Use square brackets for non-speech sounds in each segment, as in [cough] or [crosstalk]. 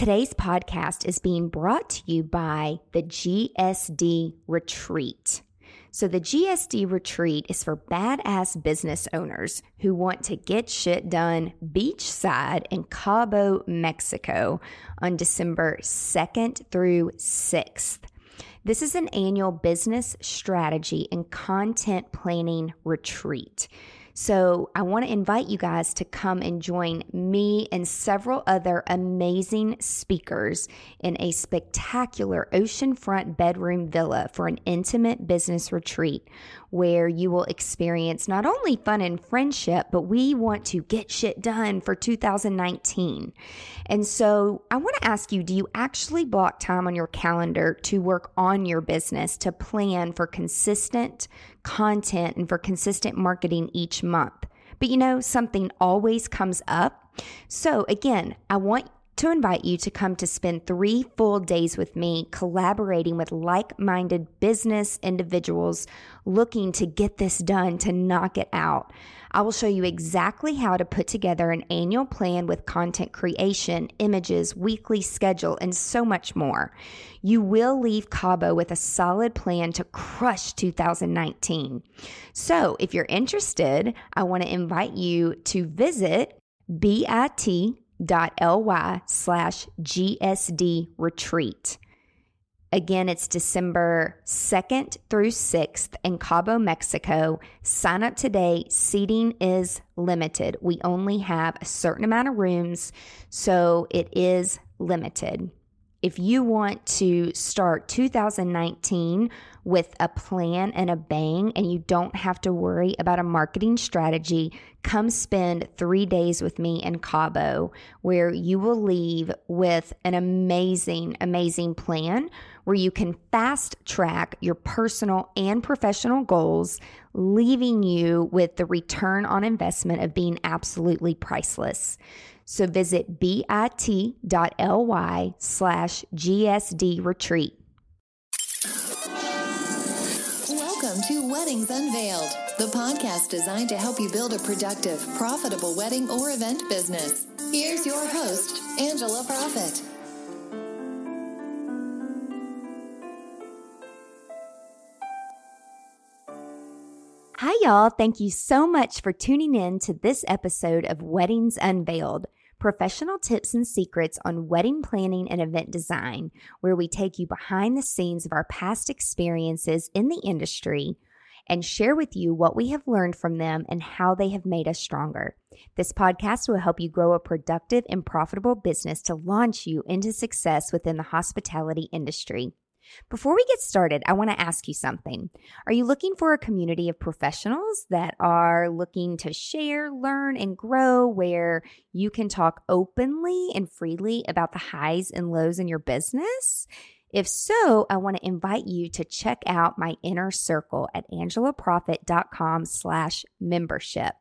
Today's podcast is being brought to you by the GSD Retreat. So, the GSD Retreat is for badass business owners who want to get shit done beachside in Cabo, Mexico on December 2nd through 6th. This is an annual business strategy and content planning retreat. So I want to invite you guys to come and join me and several other amazing speakers in a spectacular oceanfront bedroom villa for an intimate business retreat where you will experience not only fun and friendship, but we want to get shit done for 2019. And so I want to ask you do you actually block time on your calendar to work on your business, to plan for consistent content and for consistent marketing each month? But you know, something always comes up. So again, I want to invite you to come to spend three full days with me collaborating with like minded business individuals looking to get this done, to knock it out. I will show you exactly how to put together an annual plan with content creation, images, weekly schedule, and so much more. You will leave Cabo with a solid plan to crush 2019. So, if you're interested, I want to invite you to visit bit.ly slash GSD retreat. Again, it's December 2nd through 6th in Cabo, Mexico. Sign up today. Seating is limited. We only have a certain amount of rooms, so it is limited if you want to start 2019 with a plan and a bang and you don't have to worry about a marketing strategy, come spend three days with me in Cabo where you will leave with an amazing, amazing plan where you can fast track your personal and professional goals, leaving you with the return on investment of being absolutely priceless. So visit bit.ly slash GSD retreat. Welcome to Weddings Unveiled, the podcast designed to help you build a productive, profitable wedding or event business. Here's your host, Angela Proffitt. Hi, y'all. Thank you so much for tuning in to this episode of Weddings Unveiled professional tips and secrets on wedding planning and event design, where we take you behind the scenes of our past experiences in the industry and share with you what we have learned from them and how they have made us stronger. This podcast will help you grow a productive and profitable business to launch you into success within the hospitality industry. Before we get started, I want to ask you something. Are you looking for a community of professionals that are looking to share, learn, and grow where you can talk openly and freely about the highs and lows in your business? If so, I want to invite you to check out my inner circle at angelaproffitt.com slash membership.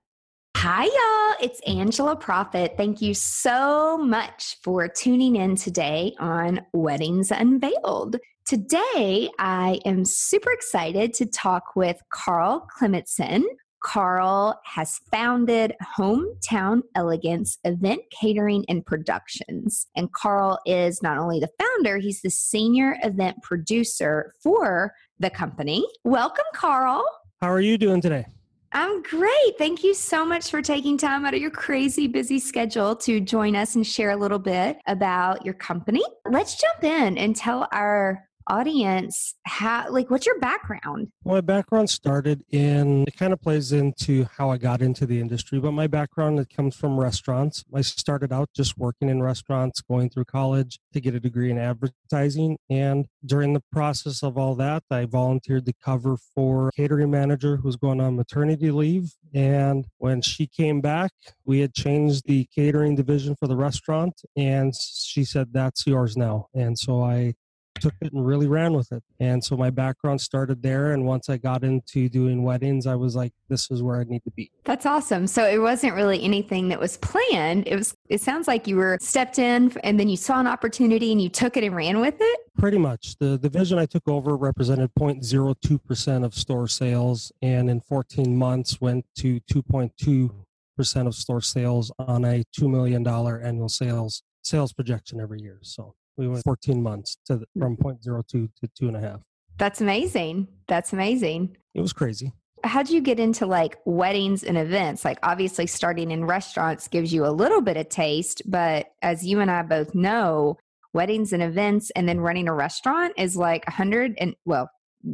Hi, y'all. It's Angela Proffitt. Thank you so much for tuning in today on Weddings Unveiled. Today, I am super excited to talk with Carl Clementson. Carl has founded Hometown Elegance Event Catering and Productions. And Carl is not only the founder, he's the senior event producer for the company. Welcome, Carl. How are you doing today? I'm great. Thank you so much for taking time out of your crazy busy schedule to join us and share a little bit about your company. Let's jump in and tell our audience how like what's your background? My background started in it kind of plays into how i got into the industry but my background it comes from restaurants. I started out just working in restaurants going through college to get a degree in advertising and during the process of all that i volunteered to cover for catering manager who was going on maternity leave and when she came back we had changed the catering division for the restaurant and she said that's yours now. And so i took it and really ran with it. And so my background started there. And once I got into doing weddings, I was like, this is where I need to be. That's awesome. So it wasn't really anything that was planned. It was, it sounds like you were stepped in and then you saw an opportunity and you took it and ran with it. Pretty much. The the vision I took over represented 0.02% of store sales. And in 14 months went to 2.2 percent of store sales on a $2 million annual sales sales projection every year. So we went 14 months to the, mm. from 0.02 to two and a half. That's amazing. That's amazing. It was crazy. How'd you get into like weddings and events? Like, obviously, starting in restaurants gives you a little bit of taste, but as you and I both know, weddings and events and then running a restaurant is like 100 and well,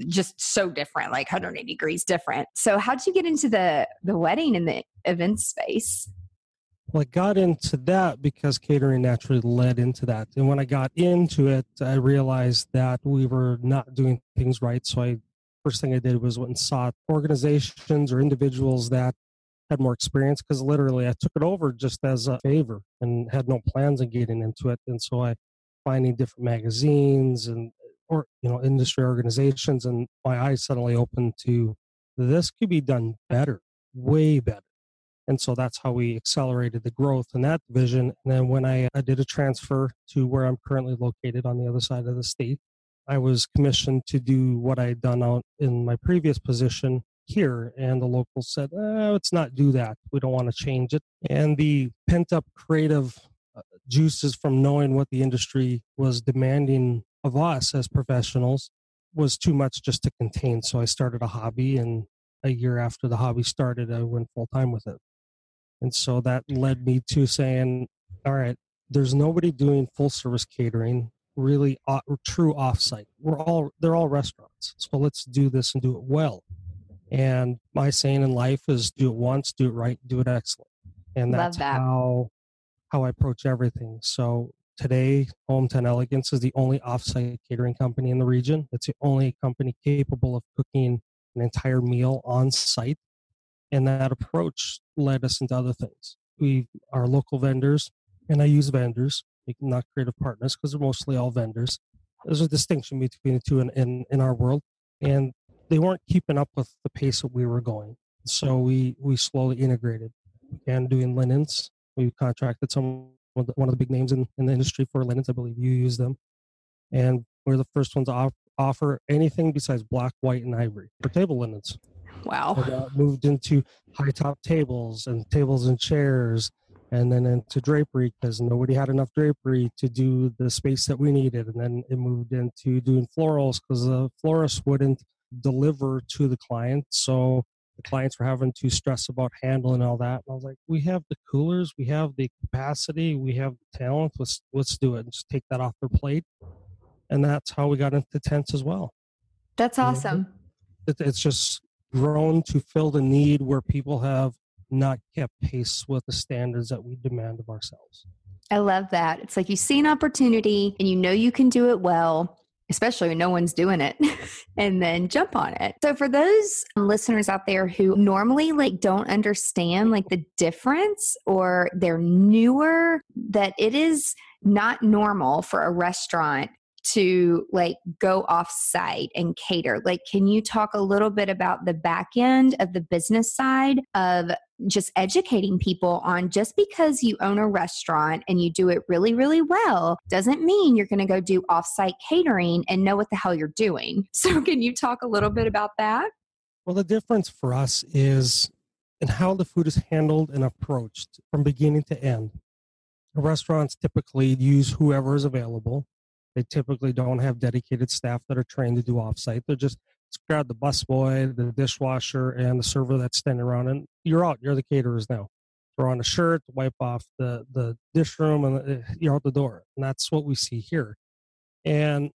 just so different, like 180 degrees different. So, how'd you get into the the wedding and the event space? Well, I got into that because catering naturally led into that. And when I got into it, I realized that we were not doing things right. So I first thing I did was went and sought organizations or individuals that had more experience because literally I took it over just as a favor and had no plans on getting into it. And so I finding different magazines and or you know industry organizations and my eyes suddenly opened to this could be done better, way better. And so that's how we accelerated the growth in that division. And then when I, I did a transfer to where I'm currently located on the other side of the state, I was commissioned to do what I had done out in my previous position here. And the locals said, oh, let's not do that. We don't want to change it. And the pent up creative uh, juices from knowing what the industry was demanding of us as professionals was too much just to contain. So I started a hobby. And a year after the hobby started, I went full time with it. And so that led me to saying, all right, there's nobody doing full service catering really uh, true offsite. We're all they're all restaurants, so let's do this and do it well. And my saying in life is do it once, do it right, do it excellent, and that's that. how how I approach everything. So today, Home Hometown Elegance is the only offsite catering company in the region. It's the only company capable of cooking an entire meal on site, and that approach led us into other things. We are local vendors, and I use vendors not creative partners because they're mostly all vendors. There's a distinction between the two in, in, in our world. And they weren't keeping up with the pace that we were going. So we, we slowly integrated. And doing linens, we contracted some one of the big names in, in the industry for linens. I believe you use them. And we're the first ones to off, offer anything besides black, white, and ivory for table linens. Wow. Uh, moved into high top tables and tables and chairs and then into drapery because nobody had enough drapery to do the space that we needed. And then it moved into doing florals because the florist wouldn't deliver to the client. So the clients were having to stress about handling all that. And I was like, we have the coolers, we have the capacity, we have the talent. Let's let's do it and just take that off their plate. And that's how we got into tents as well. That's awesome. It, it's just grown to fill the need where people have not kept pace with the standards that we demand of ourselves. I love that. It's like you see an opportunity and you know you can do it well, especially when no one's doing it, [laughs] and then jump on it. So for those listeners out there who normally like don't understand like the difference or they're newer that it is not normal for a restaurant to like go off site and cater. Like, can you talk a little bit about the back end of the business side of just educating people on just because you own a restaurant and you do it really, really well doesn't mean you're going to go do offsite catering and know what the hell you're doing. [laughs] So, can you talk a little bit about that? Well, the difference for us is in how the food is handled and approached from beginning to end. Restaurants typically use whoever is available. They typically don't have dedicated staff that are trained to do offsite. They're just grab the busboy, the dishwasher, and the server that's standing around, and you're out. You're the caterers now. Throw on a shirt, wipe off the the dish room, and uh, you're out the door. And that's what we see here. And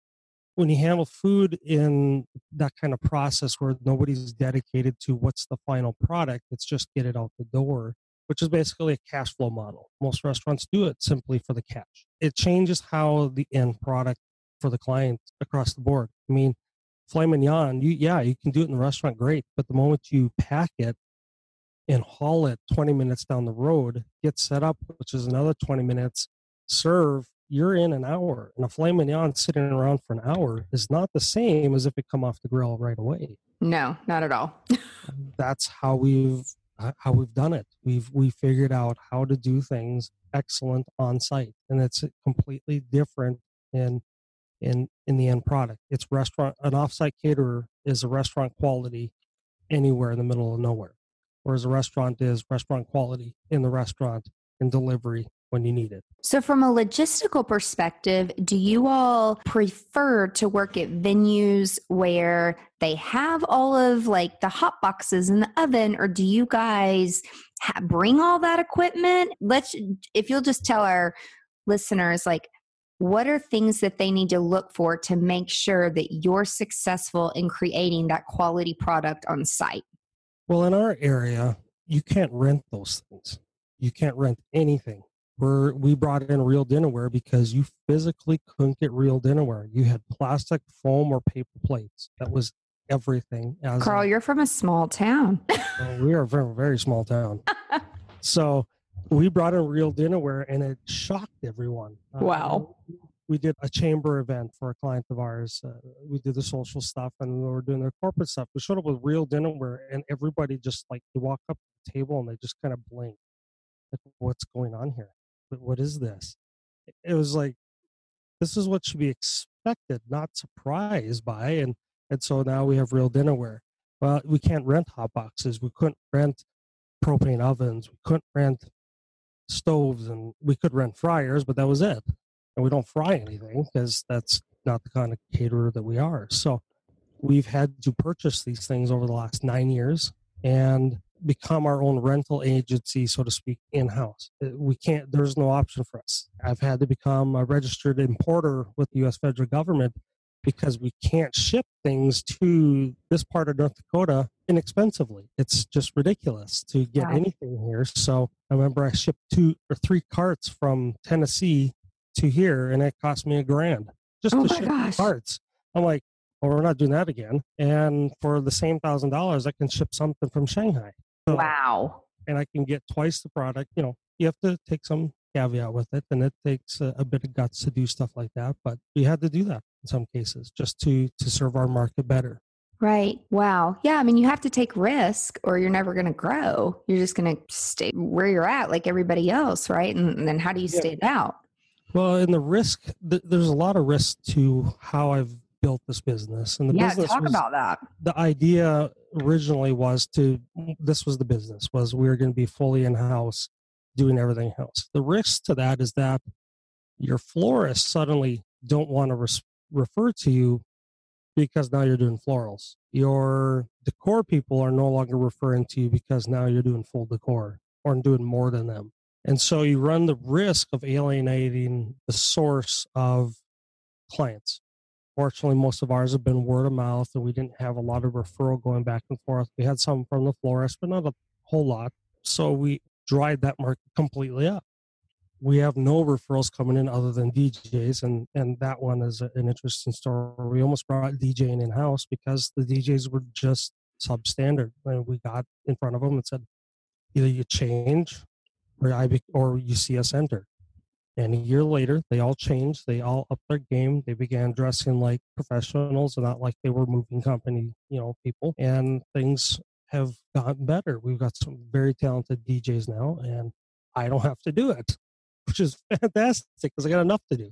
when you handle food in that kind of process where nobody's dedicated to what's the final product, it's just get it out the door, which is basically a cash flow model. Most restaurants do it simply for the cash. It changes how the end product for the client across the board. I mean, filet mignon, you yeah, you can do it in the restaurant, great. But the moment you pack it and haul it 20 minutes down the road, get set up, which is another 20 minutes, serve, you're in an hour. And a filet mignon sitting around for an hour is not the same as if it come off the grill right away. No, not at all. [laughs] That's how we've how we've done it. We've we figured out how to do things excellent on site, and it's completely different in in in the end product. It's restaurant an offsite caterer is a restaurant quality anywhere in the middle of nowhere, whereas a restaurant is restaurant quality in the restaurant in delivery when you need it. So, from a logistical perspective, do you all prefer to work at venues where they have all of like the hot boxes in the oven, or do you guys ha- bring all that equipment? Let's, if you'll just tell our listeners, like, what are things that they need to look for to make sure that you're successful in creating that quality product on site? Well, in our area, you can't rent those things. You can't rent anything. We're, we brought in real dinnerware because you physically couldn't get real dinnerware. You had plastic, foam, or paper plates. That was everything. As Carl, a, you're from a small town. we are from a very small town. [laughs] so we brought in real dinnerware and it shocked everyone. Uh, wow. Uh, we did a chamber event for a client of ours. Uh, we did the social stuff and we were doing their corporate stuff. We showed up with real dinnerware and everybody just like they walk up to the table and they just kind of blink. Like, what's going on here? But what is this? It was like, this is what should be expected, not surprised by. And and so now we have real dinnerware. Well, we can't rent hot boxes. We couldn't rent propane ovens. We couldn't rent stoves and we could rent fryers, but that was it. And we don't fry anything because that's not the kind of caterer that we are. So we've had to purchase these things over the last nine years and become our own rental agency, so to speak, in house. Uh, we can't, there's no option for us. I've had to become a registered importer with the US federal government because we can't ship things to this part of North Dakota inexpensively. It's just ridiculous to get wow. anything here. So I remember I shipped two or three carts from Tennessee to here, and it cost me a grand just oh to ship gosh. carts. I'm like, well, we're not doing that again. And for the same thousand dollars, I can ship something from Shanghai. So, wow. And I can get twice the product. You know, you have to take some caveat with it, and it takes a, a bit of guts to do stuff like that. But we had to do that in some cases just to to serve our market better. Right. Wow. Yeah. I mean, you have to take risk or you're never going to grow. You're just going to stay where you're at like everybody else. Right. And, and then how do you yeah. stand out? Well, in the risk, th- there's a lot of risk to how I've built this business. And the yeah, business talk was, about that. The idea originally was to, this was the business, was we were going to be fully in house doing everything else. The risk to that is that your florists suddenly don't want to res- refer to you because now you're doing florals. Your decor people are no longer referring to you because now you're doing full decor or doing more than them. And so you run the risk of alienating the source of clients. Fortunately, most of ours have been word of mouth, and we didn't have a lot of referral going back and forth. We had some from the florist, but not a whole lot. So we dried that market completely up we have no referrals coming in other than DJs, and and that one is an interesting story. We almost brought DJing in house because the DJs were just substandard, and we got in front of them and said, either you change, or I be, or you see us enter. And a year later, they all changed. They all upped their game. They began dressing like professionals and not like they were moving company, you know, people. And things have gotten better. We've got some very talented DJs now, and I don't have to do it [laughs] which is fantastic because I got enough to do.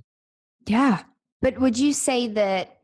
Yeah. But would you say that,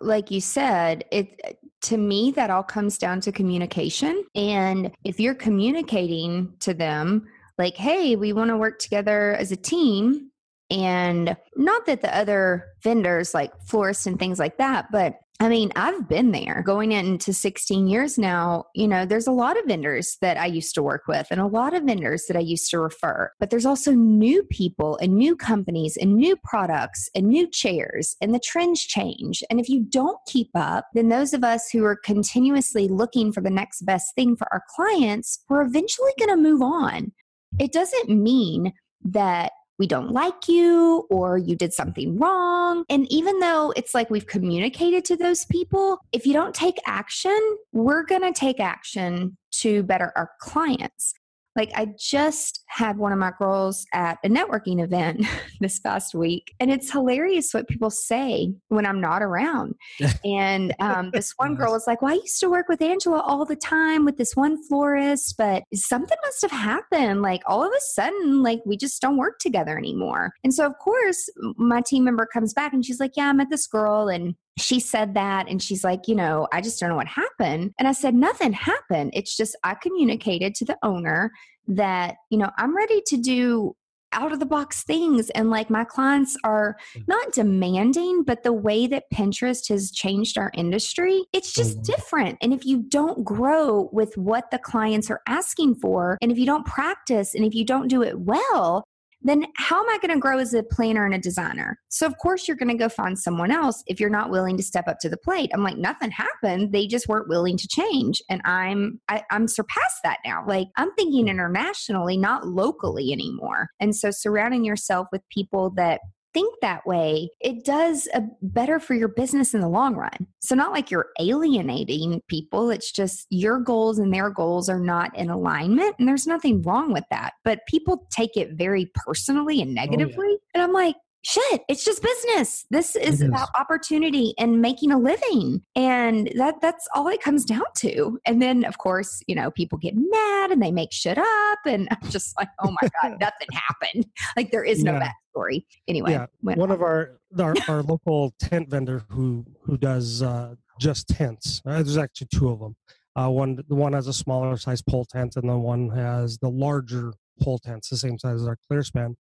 like you said, it to me that all comes down to communication. And if you're communicating to them, like, hey, we want to work together as a team. And not that the other vendors like florists and things like that, but I mean, I've been there going into 16 years now. You know, there's a lot of vendors that I used to work with and a lot of vendors that I used to refer, but there's also new people and new companies and new products and new chairs, and the trends change. And if you don't keep up, then those of us who are continuously looking for the next best thing for our clients, we're eventually going to move on. It doesn't mean that we don't like you or you did something wrong. And even though it's like we've communicated to those people, if you don't take action, we're going to take action to better our clients. Like, I just had one of my girls at a networking event [laughs] this past week, and it's hilarious what people say when I'm not around. [laughs] and um, this one girl was like, Well, I used to work with Angela all the time with this one florist, but something must have happened. Like, all of a sudden, like, we just don't work together anymore. And so, of course, my team member comes back and she's like, Yeah, I met this girl, and she said that and she's like, you know, I just don't know what happened. And I said, nothing happened. It's just I communicated to the owner that, you know, I'm ready to do out of the box things. And like my clients are Mm. not demanding, but the way that Pinterest has changed our industry, it's just Mhm. different. And if you don't grow with what the clients are asking for, and if you don't practice, and if you don't do it well, then how am I going to grow as a planner and a designer? So, of course, you're going to go find someone else if you're not willing to step up to the plate. I'm like, nothing happened. They just weren't willing to change. And I'm, I, I'm surpassed that now. Like, I'm thinking hmm. internationally, not locally anymore. And so, surrounding yourself with people that think that way, it does a better for your business in the long run. So not like you're alienating people, it's just your goals and their goals are not in alignment and there's nothing wrong with that. But people take it very personally and oh, negatively. And I'm like, shit, it's just business. This is is. about opportunity and making a living. And that that's all it comes down to. And then of course, you know, people get mad and they make shit up and I'm just like, oh my God, [laughs] nothing happened. Like there is no Yeah. backstory. Anyway, yeah, one on. of our our, our local tent vendor who who does uh, just tents. Uh, there's actually two of them. Uh, one the one has a smaller size pole tent, and the one has the larger pole tents, the same size as our ClearSpan.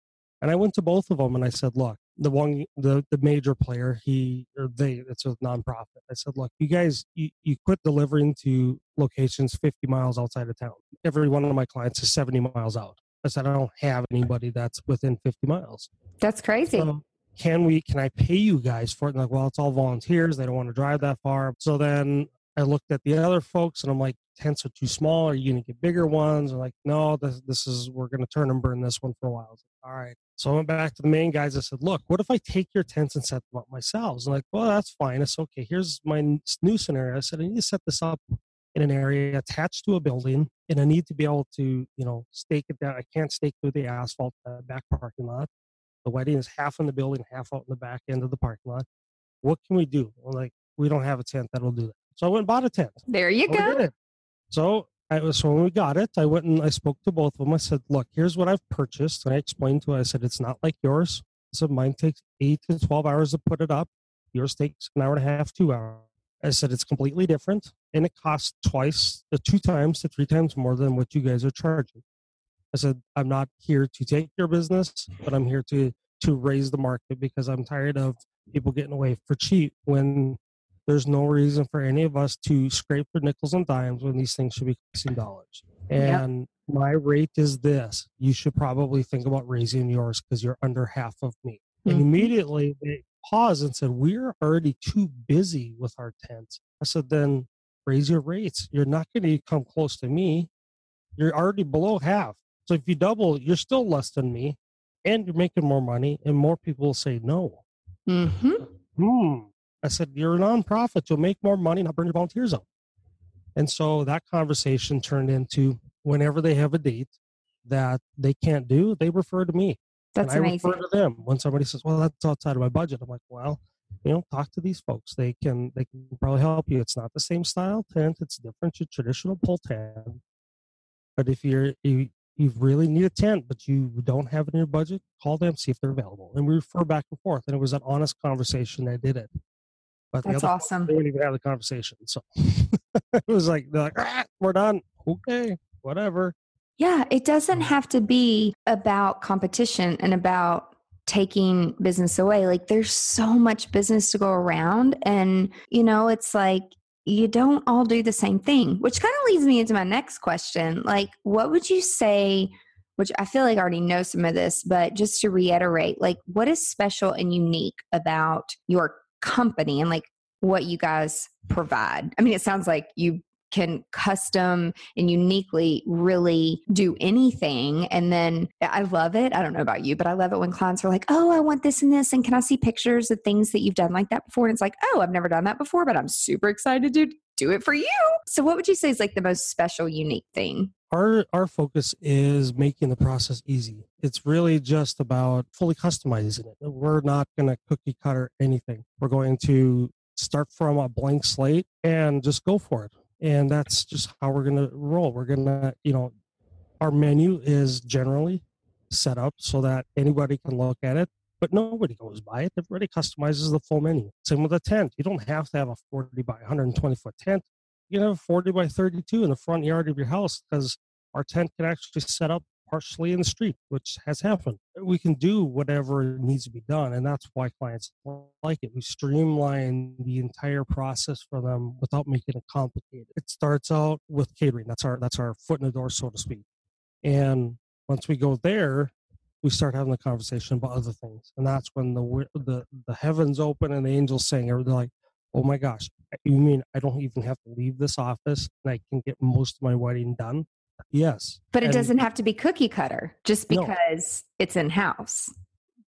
And I went to both of them, and I said, "Look, the one the the major player, he or they, it's a nonprofit. I said, look, you guys, you, you quit delivering to locations 50 miles outside of town. Every one of my clients is 70 miles out. I said, I don't have anybody that's within 50 miles. That's crazy. So can we can I pay you guys for it? And like, well, it's all volunteers. They don't want to drive that far. So then I looked at the other folks and I'm like, tents are too small. Are you gonna get bigger ones? And like, no, this this is we're gonna turn and burn this one for a while. Like, all right. So I went back to the main guys. I said, look, what if I take your tents and set them up myself? And like, well, that's fine. It's okay. Here's my new scenario. I said, I need to set this up in an area attached to a building, and I need to be able to, you know, stake it down. I can't stake through the asphalt uh, back parking lot. The wedding is half in the building, half out in the back end of the parking lot. What can we do? Well, like, we don't have a tent that'll do that. So I went and bought a tent. there you So go. So I was so when we got it, I went and I spoke to both of them. I said, "Look, here's what I've purchased," and I explained to. Her, I said, "It's not like yours. Said mine takes eight to twelve hours to put it up. Yours takes an hour and a half, two hours." I said it's completely different, and it costs twice, the two times to three times more than what you guys are charging. I said, "I'm not here to take your business, but I'm here to to raise the market because I'm tired of people getting away for cheap when there's no reason for any of us to scrape for nickels and dimes when these things should be costing dollars. Yep. And my rate is this. You should probably think about raising yours because you're under half of me. And Mhm. immediately they paused and said, We're already too busy with our tents. I said, Then raise your rates. You're not going to come close to me. You're already below half. So if you double, you're still less than me and you're making more money, and more people will say no. hmm Hmm. I said, You're a nonprofit. You'll make more money, not burn your volunteers out. And so that conversation turned into whenever they have a date that they can't do, they refer to me. That's and I amazing. refer to them. When somebody says, Well, that's outside of my budget, I'm like, Well, you know, talk to these folks. They can they can probably help you. It's not the same style tent, it's different to traditional pole tent. But if you're you you really need a tent, but you don't have it in your budget, call them, see if they're available. And we refer back and forth. And it was an honest conversation that did it. But That's awesome. they wouldn't even have the conversation. So [laughs] it was like, they're like, ah, we're done. Okay, whatever. Yeah, it doesn't Mm. have to be about competition and about taking business away. Like there's so much business to go around and you know, it's like you don't all do the same thing, which kind of leads me into my next question. Like what would you say which I feel like I already know some of this, but just to reiterate, like what is special and unique about your company and like what you guys provide? I mean, it sounds like you can custom and uniquely really do anything. And then I love it. I don't know about you, but I love it when clients are like, oh, I want this and this. And can I see pictures of things that you've done like that before? And it's like, oh, I've never done that before, but I'm super excited to do it for you. So, what would you say is like the most special, unique thing? Our our focus is making the process easy. It's really just about fully customizing it. We're not going to cookie cutter anything. We're going to start from a blank slate and just go for it. And that's just how we're going to roll. We're going to, you know, our menu is generally set up so that anybody can look at it, but nobody goes by it. Everybody customizes the full menu. Same with a tent. You don't have to have a 40 by 120 foot tent. You a 40 by 32 in the front yard of your house because our tent can actually set up partially in the street, which has happened. We can do whatever needs to be done, and that's why clients like it. We streamline the entire process for them without making it complicated. It starts out with catering. That's our that's our foot in the door, so to speak. And once we go there, we start having the conversation about other things, and that's when the the the heavens open and the angels sing. They're like, "Oh my gosh, you mean I don't even have to leave this office and I can get most of my wedding done?" Yes, but it and doesn't have to be cookie cutter just No. because it's in house.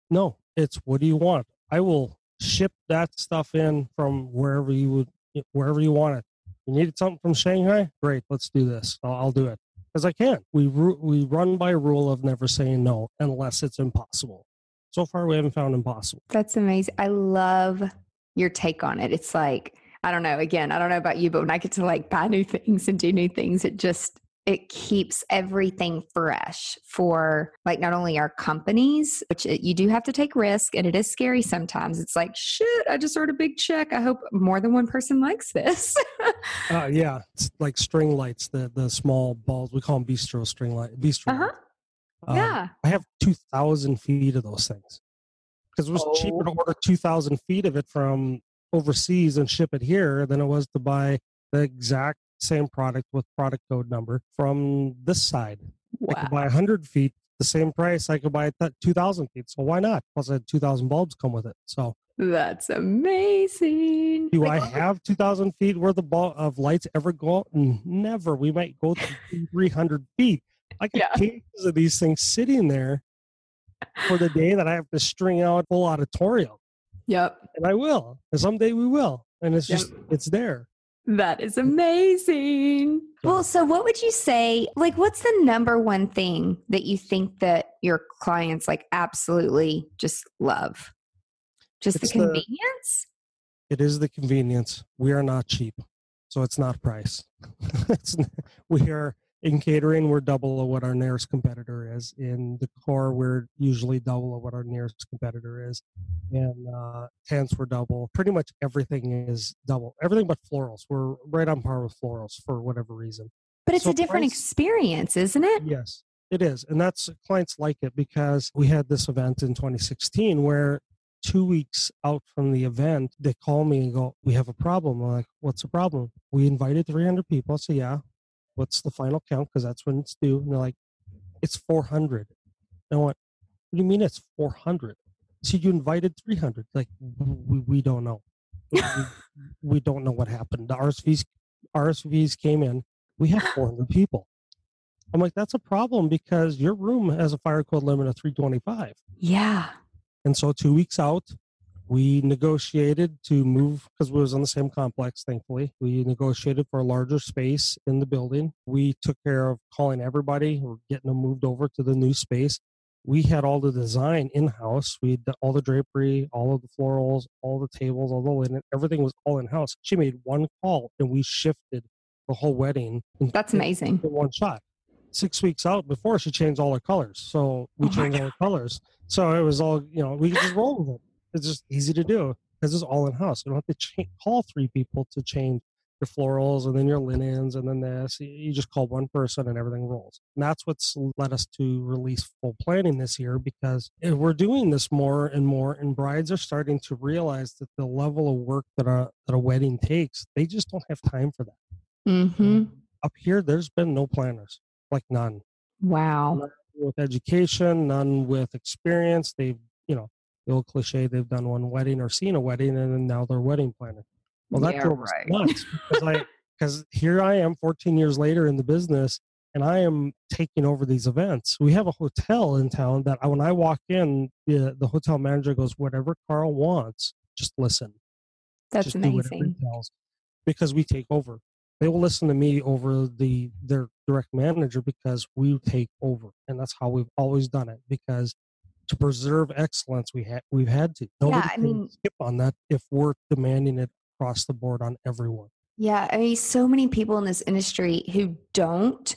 No, it's what do you want? I will ship that stuff in from wherever you would, wherever you want it. You needed something from Shanghai? Great, let's do this. I'll, I'll do it because I can. We we run by a rule of never saying no unless it's impossible. So far, we haven't found impossible. That's amazing. I love your take on it. It's like, I don't know, again, I don't know about you, but when I get to like buy new things and do new things, it just it keeps everything fresh for like not only our companies, which it, you do have to take risk and it is scary sometimes. It's like, shit, I just wrote a big check. I hope more than one person likes this. [laughs] Uh, yeah, it's like string lights, the the small balls. We call them bistro string light. Bistro. uh-huh. lights. Um, yeah. I have two thousand feet of those things because it was cheaper to Oh. order two thousand feet of it from overseas and ship it here than it was to buy the exact same product with product code number from this side. I could buy hundred feet the same price. I could buy it two thousand feet. So why not? Plus, I had two thousand bulbs come with it. So That's amazing. do Like, I have two thousand feet worth of, ball, of lights ever go? Never. We might go [laughs] to three hundred feet. I got Yeah. cases of these things sitting there for the day that I have to string out full auditorium, Yep. and I will. And someday we will. And it's Yep. just it's there. That is amazing. Well, so what would you say? Like, what's the number one thing that you think that your clients like absolutely just love? Just It's the the- convenience? It is the convenience. We are not cheap, so it's not price. [laughs] it's, we are in catering. We're double of what our nearest competitor is. In the core, we're usually double of what our nearest competitor is. And uh, tents, we're double. Pretty much everything is double. Everything but florals. We're right on par with florals for whatever reason. but it's so a different price- experience, isn't it? Yes, it is. And that's clients like it because we had this event in 2016 where two weeks out from the event, they call me and go, We have a problem. I'm like, What's the problem? We invited 300 people. I say, Yeah. What's the final count? Because that's when it's due. And they're like, It's 400. And I went, What do you mean it's 400? So you invited 300. Like, we, we don't know. We, [laughs] we don't know what happened. The RSVs, RSVs came in. We have [laughs] 400 people. I'm like, that's a problem because your room has a fire code limit of 325. Yeah. And so two weeks out, we negotiated to move because we was on the same complex, thankfully. We negotiated for a larger space in the building. We took care of calling everybody, we're getting them moved over to the new space. We had all the design in house. We had all the drapery, all of the florals, all the tables, all the linen, everything was all in house. She made one call and we shifted the whole wedding That's amazing. in one shot. Six weeks out before she changed all her colors. So we Oh changed all the colors. So it was all, you know, we just rolled with it. It's just easy to do because it's all in house. You don't have to cha- call three people to change your florals and then your linens and then this. You- You just call one person and everything rolls. And that's what's led us to release full planning this year because if we're doing this more and more, and brides are starting to realize that the level of work that a, that a wedding takes, they just don't have time for that Mm-hmm. up here there's been no planners like none Wow. with education none with experience they've you know the old cliche they've done one wedding or seen a wedding and then now they're wedding planner well that Yeah, drove right. nuts because i [laughs] because here i am 14 years later in the business and i am taking over these events we have a hotel in town that I- when i walk in the, the hotel manager goes whatever carl wants just listen That's just do whatever he amazing. tells because we take over. They will listen to me over the their direct manager because we take over, and that's how we've always done it. Because to preserve excellence, we had we've had to. Nobody I can mean- skip on that if we're demanding it across the board on everyone. Yeah, I mean, so many people in this industry who don't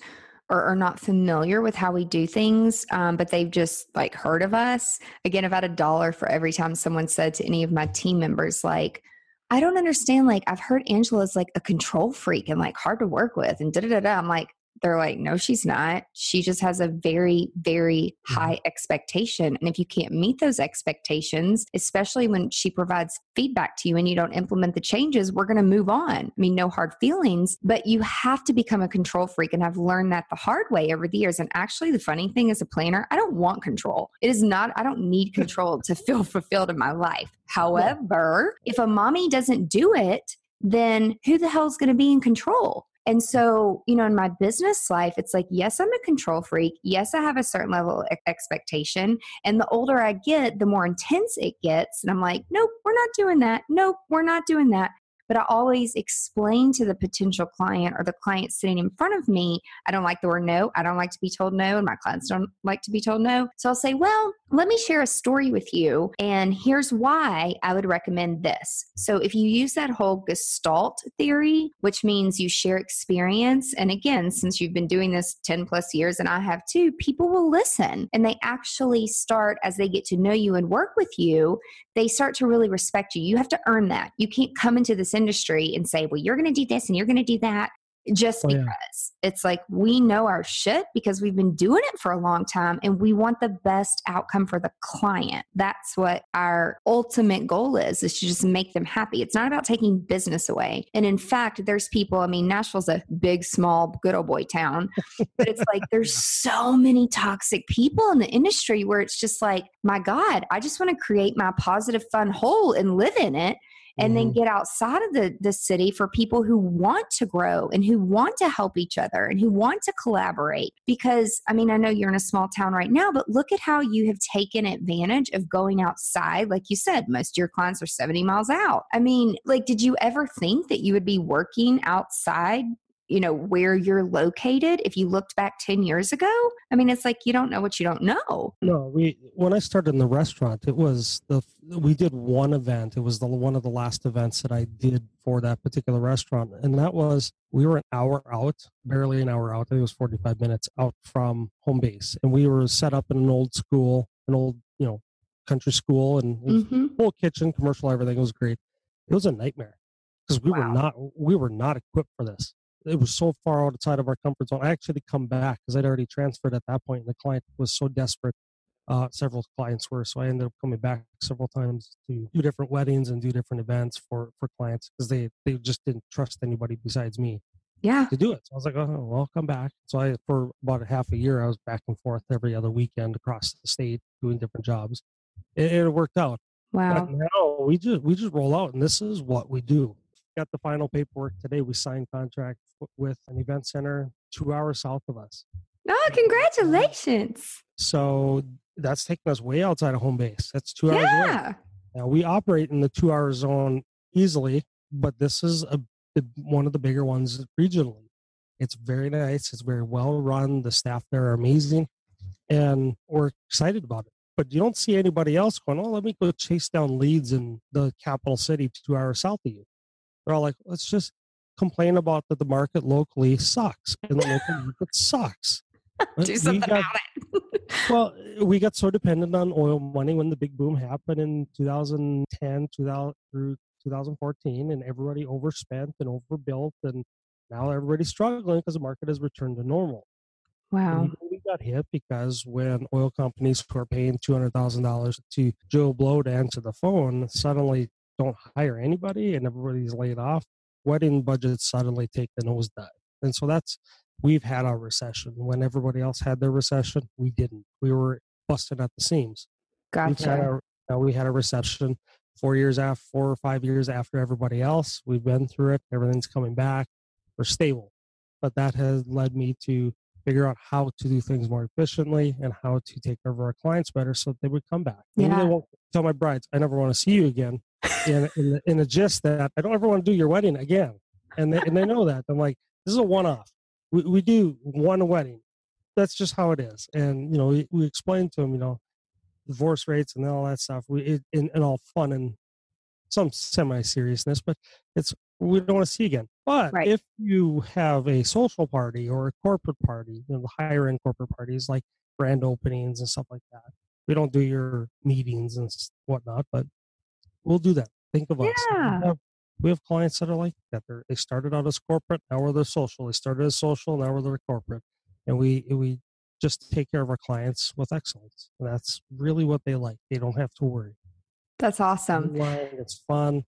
or are not familiar with how we do things, um, but they've just like heard of us. Again, I've had a dollar for every time someone said to any of my team members, like, I don't understand. Like, I've heard Angela's like a control freak and like hard to work with, and da da da da. I'm like, they're like, no, she's not. She just has a very, very Mhm. high expectation. And if you can't meet those expectations, especially when she provides feedback to you and you don't implement the changes, we're going to move on. I mean, no hard feelings, but you have to become a control freak. And I've learned that the hard way over the years. And actually, the funny thing as a planner, I don't want control. It is not, I don't need [laughs] control to feel fulfilled in my life. However, if a mommy doesn't do it, then who the hell is going to be in control? And so, you know, in my business life, it's like, yes, I'm a control freak. Yes, I have a certain level of expectation. And the older I get, the more intense it gets. And I'm like, nope, we're not doing that. Nope, we're not doing that. But I always explain to the potential client or the client sitting in front of me, I don't like the word no. I don't like to be told no. And my clients don't like to be told no. So I'll say, well, let me share a story with you. And here's why I would recommend this. So if you use that whole gestalt theory, which means you share experience, and again, since you've been doing this 10 plus years and I have too, people will listen and they actually start as they get to know you and work with you, they start to really respect you. You have to earn that. You can't come into this industry and say, well, you're going to do this and you're going to do that just Oh, yeah. because it's like we know our shit because we've been doing it for a long time and we want the best outcome for the client. That's what our ultimate goal is, is to just make them happy. It's not about taking business away. And in fact, there's people, I mean, Nashville's a big, small, good old boy town, but it's like [laughs] there's so many toxic people in the industry where it's just like, my God, I just want to create my positive, fun hole and live in it and then Mhm. get outside of the, the city for people who want to grow and who want to help each other and who want to collaborate. Because, I mean, I know you're in a small town right now, but look at how you have taken advantage of going outside. Like you said, most of your clients are 70 miles out. I mean, like, did you ever think that you would be working outside? You know, where you're located if you looked back 10 years ago? I mean, it's like you don't know what you don't know. No, we when I started in the restaurant, it was the we did one event. It was the one of the last events that I did for that particular restaurant, and that was we were an hour out, barely an hour out. I think it was forty five minutes out from home base, and we were set up in an old school, an old you know country school, and it was hmm full kitchen, commercial, everything It was great. It was a nightmare because we Wow. were not we were not equipped for this. It was so far outside of our comfort zone. I actually come back because I'd already transferred at that point, and the client was so desperate. Uh, several clients were, so I ended up coming back several times to do different weddings and do different events for for clients because they they just didn't trust anybody besides me Yeah. to do it. So I was like, oh, well, I'll come back. So I, for about a half a year, I was back and forth every other weekend across the state doing different jobs. It, it worked out. Wow. But now we just we just roll out, and this is what we do. Got the final paperwork today. We signed contract with an event center two hours south of us. Oh, congratulations. So that's taking us way outside of home base. That's two hours away. Yeah. Now we operate in the two hour zone easily, but this is a one of the bigger ones regionally. It's very nice. It's very well run. The staff there are amazing, and we're excited about it. But you don't see anybody else going, "Oh, let me go chase down leads in the capital city two hours south of you." They're all like, "Let's just complain about that the market locally sucks, and the local [laughs] market sucks." Do something got- about it. [laughs] well, we got so dependent on oil money when the big boom happened in 2010 2000, through 2014, and everybody overspent and overbuilt, and now everybody's struggling because the market has returned to normal. Wow. We got hit because when oil companies who are paying $200,000 to Joe Blow to answer the phone suddenly don't hire anybody and everybody's laid off, wedding budgets suddenly take the nosedive. And so that's, we've had our recession. When everybody else had their recession, we didn't. We were busted at the seams. We've had Gotcha. our, uh, we had a recession four years after, four or five years after everybody else. We've been through it. Everything's coming back. We're stable. But that has led me to figure out how to do things more efficiently and how to take care of our clients better so that they would come back. Maybe Yeah. they won't tell my brides, I never want to see you again. In, in, the, in the gist that I don't ever want to do your wedding again. And they, and they know that. I'm like, this is a one off. We, we do one wedding. That's just how it is. And, you know, we, we explain to them, you know, divorce rates and all that stuff. We, it, all fun and some semi seriousness, but it's, we don't want to see again. But Right. if you have a social party or a corporate party, you know, the higher end corporate parties like grand openings and stuff like that, we don't do your meetings and whatnot, but we'll do that. Think of us. Yeah. We have, We have clients that are like that. They're, they started out as corporate, now we're social. They started as social, now we're corporate, and we we just take care of our clients with excellence. And that's really what they like. They don't have to worry. That's awesome. It's fun.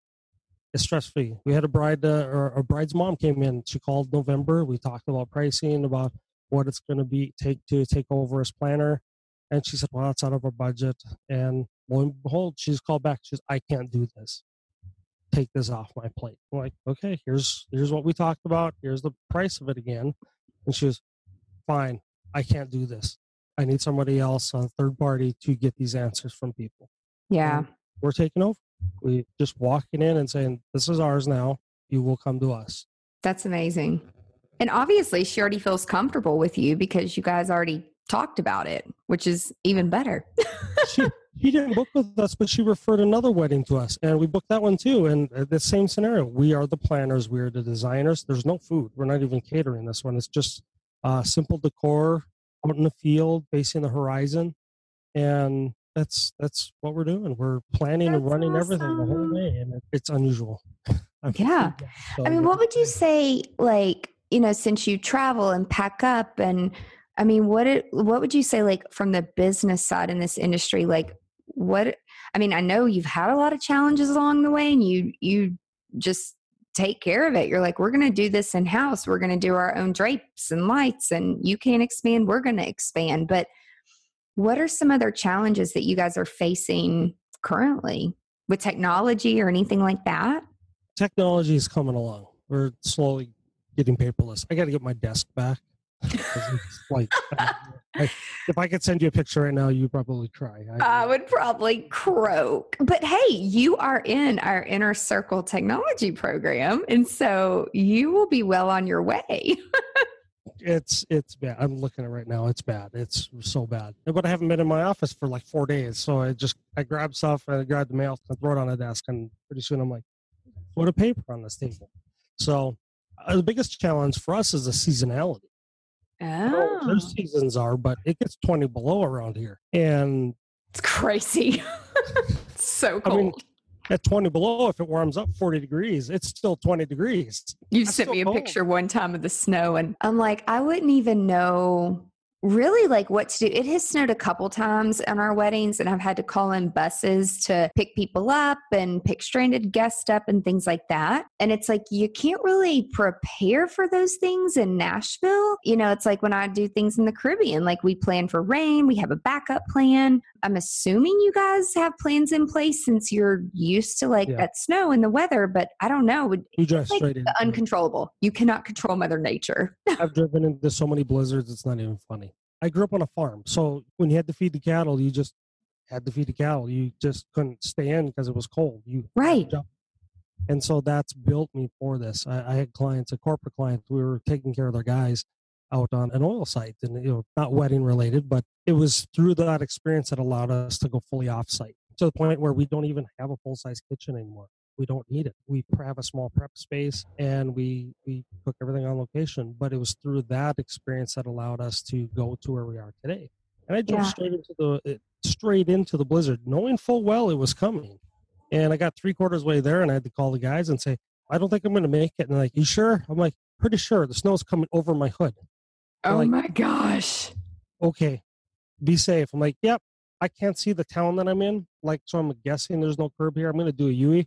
It's stress free. We had a bride uh, or a bride's mom came in. She called November. We talked about pricing, about what it's going to be take to take over as planner, and she said, "Well, it's out of our budget." And lo and behold, she's called back. She's, "I can't do this. Take this off my plate." I'm like, "Okay, here's here's what we talked about. Here's the price of it again." And she was, "Fine. I can't do this. I need somebody else, a third party, to get these answers from people." Yeah. And we're taking over. We just walking in and saying, "This is ours now. You will come to us." That's amazing. And obviously, she already feels comfortable with you because you guys already talked about it, which is even better. she, she didn't book with us, but she referred another wedding to us, and we booked that one too. And uh, the same scenario: we are the planners, we are the designers. There's no food. We're not even catering this one. It's just uh, simple decor out in the field, facing the horizon, and that's that's what we're doing. We're planning and That's running everything the whole day, and it, it's unusual. [laughs] Yeah. [laughs] so I mean, what would you say, like, you know, since you travel and pack up and I mean, what it, what would you say, like, from the business side in this industry? Like, what, I mean, I know you've had a lot of challenges along the way and you, you just take care of it. You're like, we're going to do this in house. We're going to do our own drapes and lights and you can't expand. We're going to expand. But what are some other challenges that you guys are facing currently with technology or anything like that? technology is coming along. We're slowly getting paperless. I got to get my desk back. Like, I, if I could send you a picture right now, you'd probably cry. I would probably croak. But hey, you are in our inner circle technology program. And so you will be well on your way. it's it's bad. I'm looking at it right now. It's bad. It's so bad. But I haven't been in my office for like four days, so I just I grab stuff, I grab the mail, I throw it on the desk, and pretty soon I'm like, what a paper on this table. So uh, the biggest challenge for us is the seasonality. I don't know what Oh, Their seasons are, but it gets 20 below around here, and it's crazy. [laughs] so cold. I mean, at 20 below, if it warms up 40 degrees, it's still 20 degrees. you sent me a cold. picture one time of the snow, and I'm like, I wouldn't even know really like what to do. It has snowed a couple times on our weddings, and I've had to call in buses to pick people up and pick stranded guests up and things like that. And it's like you can't really prepare for those things in Nashville. You know, it's like when I do things in the Caribbean, like we plan for rain, we have a backup plan. I'm assuming you guys have plans in place since you're used to like Yeah. that snow and the weather, but I don't know. You drive like straight in. uncontrollable. You cannot control Mother Nature. [laughs] I've driven into so many blizzards, it's not even funny. I grew up on a farm. So when you had to feed the cattle, you just had to feed the cattle. You just couldn't stay in because it was cold. You Right. And so that's built me for this. I, I had clients, a corporate client, we were taking care of their guys out on an oil site and you know, not wedding related, but it was through that experience that allowed us to go fully off site to the point where we don't even have a full size kitchen anymore. We don't need it. We have a small prep space and we we cook everything on location. But it was through that experience that allowed us to go to where we are today. And I drove Yeah. straight into the eh, straight into the blizzard, knowing full well it was coming. And I got three quarters way there, and I had to call the guys and say, "I don't think I'm going to make it." And they're like, "You sure?" I'm like, "Pretty sure. The snow's coming over my hood." Oh Like- my gosh. Okay, be safe. I'm like, "Yep." I can't see the town that I'm in, like so. I'm guessing there's no curb here. I'm going to do a UE,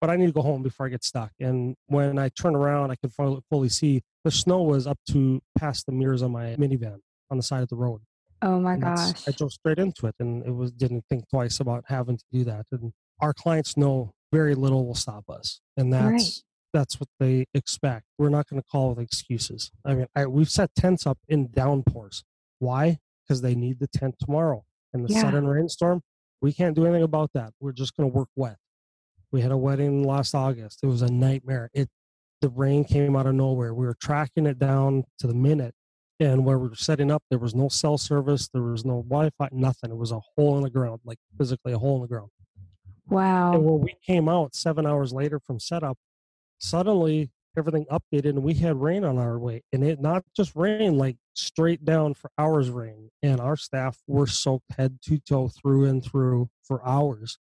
but I need to go home before I get stuck. And when I turn around, I can fully, fully see the snow was up to past the mirrors on my minivan on the side of the road. Oh my And gosh. I drove straight into it, and it was didn't think twice about having to do that. And our clients know very little will stop us, and that's Right. That's what they expect. We're not going to call with excuses. I mean, I, we've set tents up in downpours. Why? Because they need the tent tomorrow. In the Yeah. sudden rainstorm, we can't do anything about that. We're just going to work wet. We had a wedding last August. It was a nightmare. It the rain came out of nowhere. We were tracking it down to the minute and where we were setting up, there was no cell service, there was no Wi-Fi, nothing. It was a hole in the ground, like physically a hole in the ground. And Wow. when we came out seven hours later from setup, suddenly everything updated and we had rain on our way. And it not just rain, like straight down for hours rain. And our staff were soaked head to toe through and through for hours.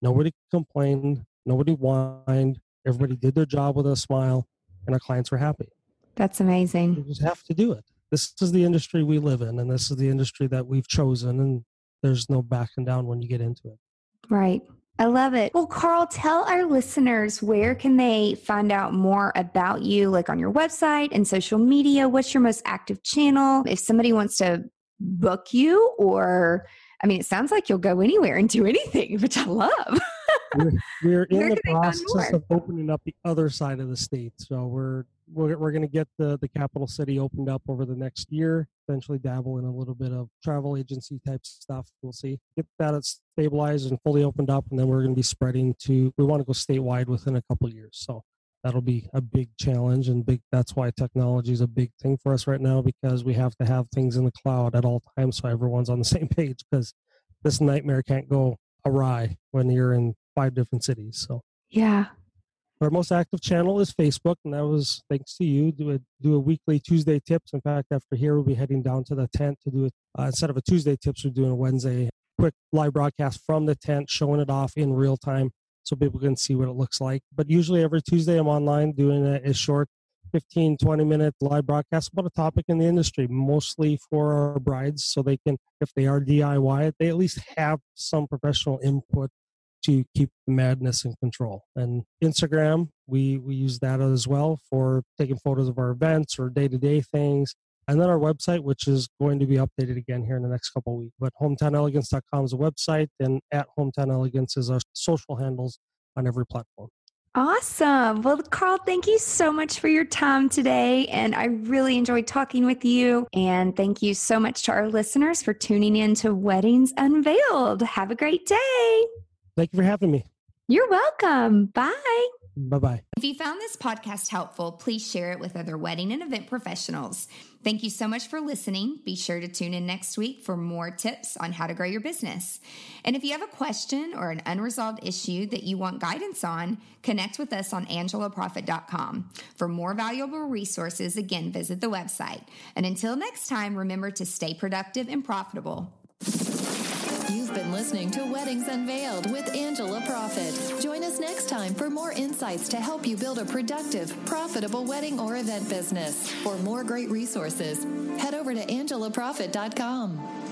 Nobody complained, nobody whined. Everybody did their job with a smile, and our clients were happy. That's amazing. You just have to do it. This is the industry we live in, and this is the industry that we've chosen, and there's no backing down when you get into it. Right. I love it. Well, Carl, tell our listeners where can they find out more about you, like on your website and social media? What's your most active channel? If somebody wants to book you, or I mean, it sounds like you'll go anywhere and do anything, [laughs] which I love. we're, we're [laughs] in the process of opening up the other side of the state, so we're we're, we're going to get the the capital city opened up over the next year eventually dabble in a little bit of travel agency type stuff we'll see. Get that stabilized and fully opened up and then we're going to be spreading to we want to go statewide within a couple years so that'll be a big challenge and big that's why technology is a big thing for us right now because we have to have things in the cloud at all times so everyone's on the [laughs] same page because this nightmare can't go awry when you're in five different cities so. Yeah our most active channel is Facebook, and that was thanks to you. Do a do a weekly Tuesday tips. In fact, after here, we'll be heading down to the tent to do it uh, instead of a Tuesday tips. We're doing a Wednesday quick live broadcast from the tent, showing it off in real time so people can see what it looks like. But usually every Tuesday, I'm online doing a, a short 15, 20 minute live broadcast about a topic in the industry, mostly for our brides, so they can, if they are DIY, they at least have some professional input to keep the madness in control. And Instagram, we we use that as well for taking photos of our events or day to day things. And then our website, which is going to be updated again here in the next couple of weeks. But hometownelegance.com is a website, and at hometown elegance is our social handles on every platform. Awesome. Well, Carl, thank you so much for your time today. And I really enjoyed talking with you. And thank you so much to our listeners for tuning in to Weddings Unveiled. Have a great day. Thank you for having me. You're welcome. Bye. Bye bye. If you found this podcast helpful, please share it with other wedding and event professionals. Thank you so much for listening. Be sure to tune in next week for more tips on how to grow your business. And if you have a question or an unresolved issue that you want guidance on, connect with us on angelaproffitt.com. For more valuable resources, again, visit the website. And until next time, remember to stay productive and profitable. You've been listening to Weddings Unveiled with Angela Proffitt. Join us next time for more insights to help you build a productive, profitable wedding or event business. For more great resources, head over to angelaproffitt.com.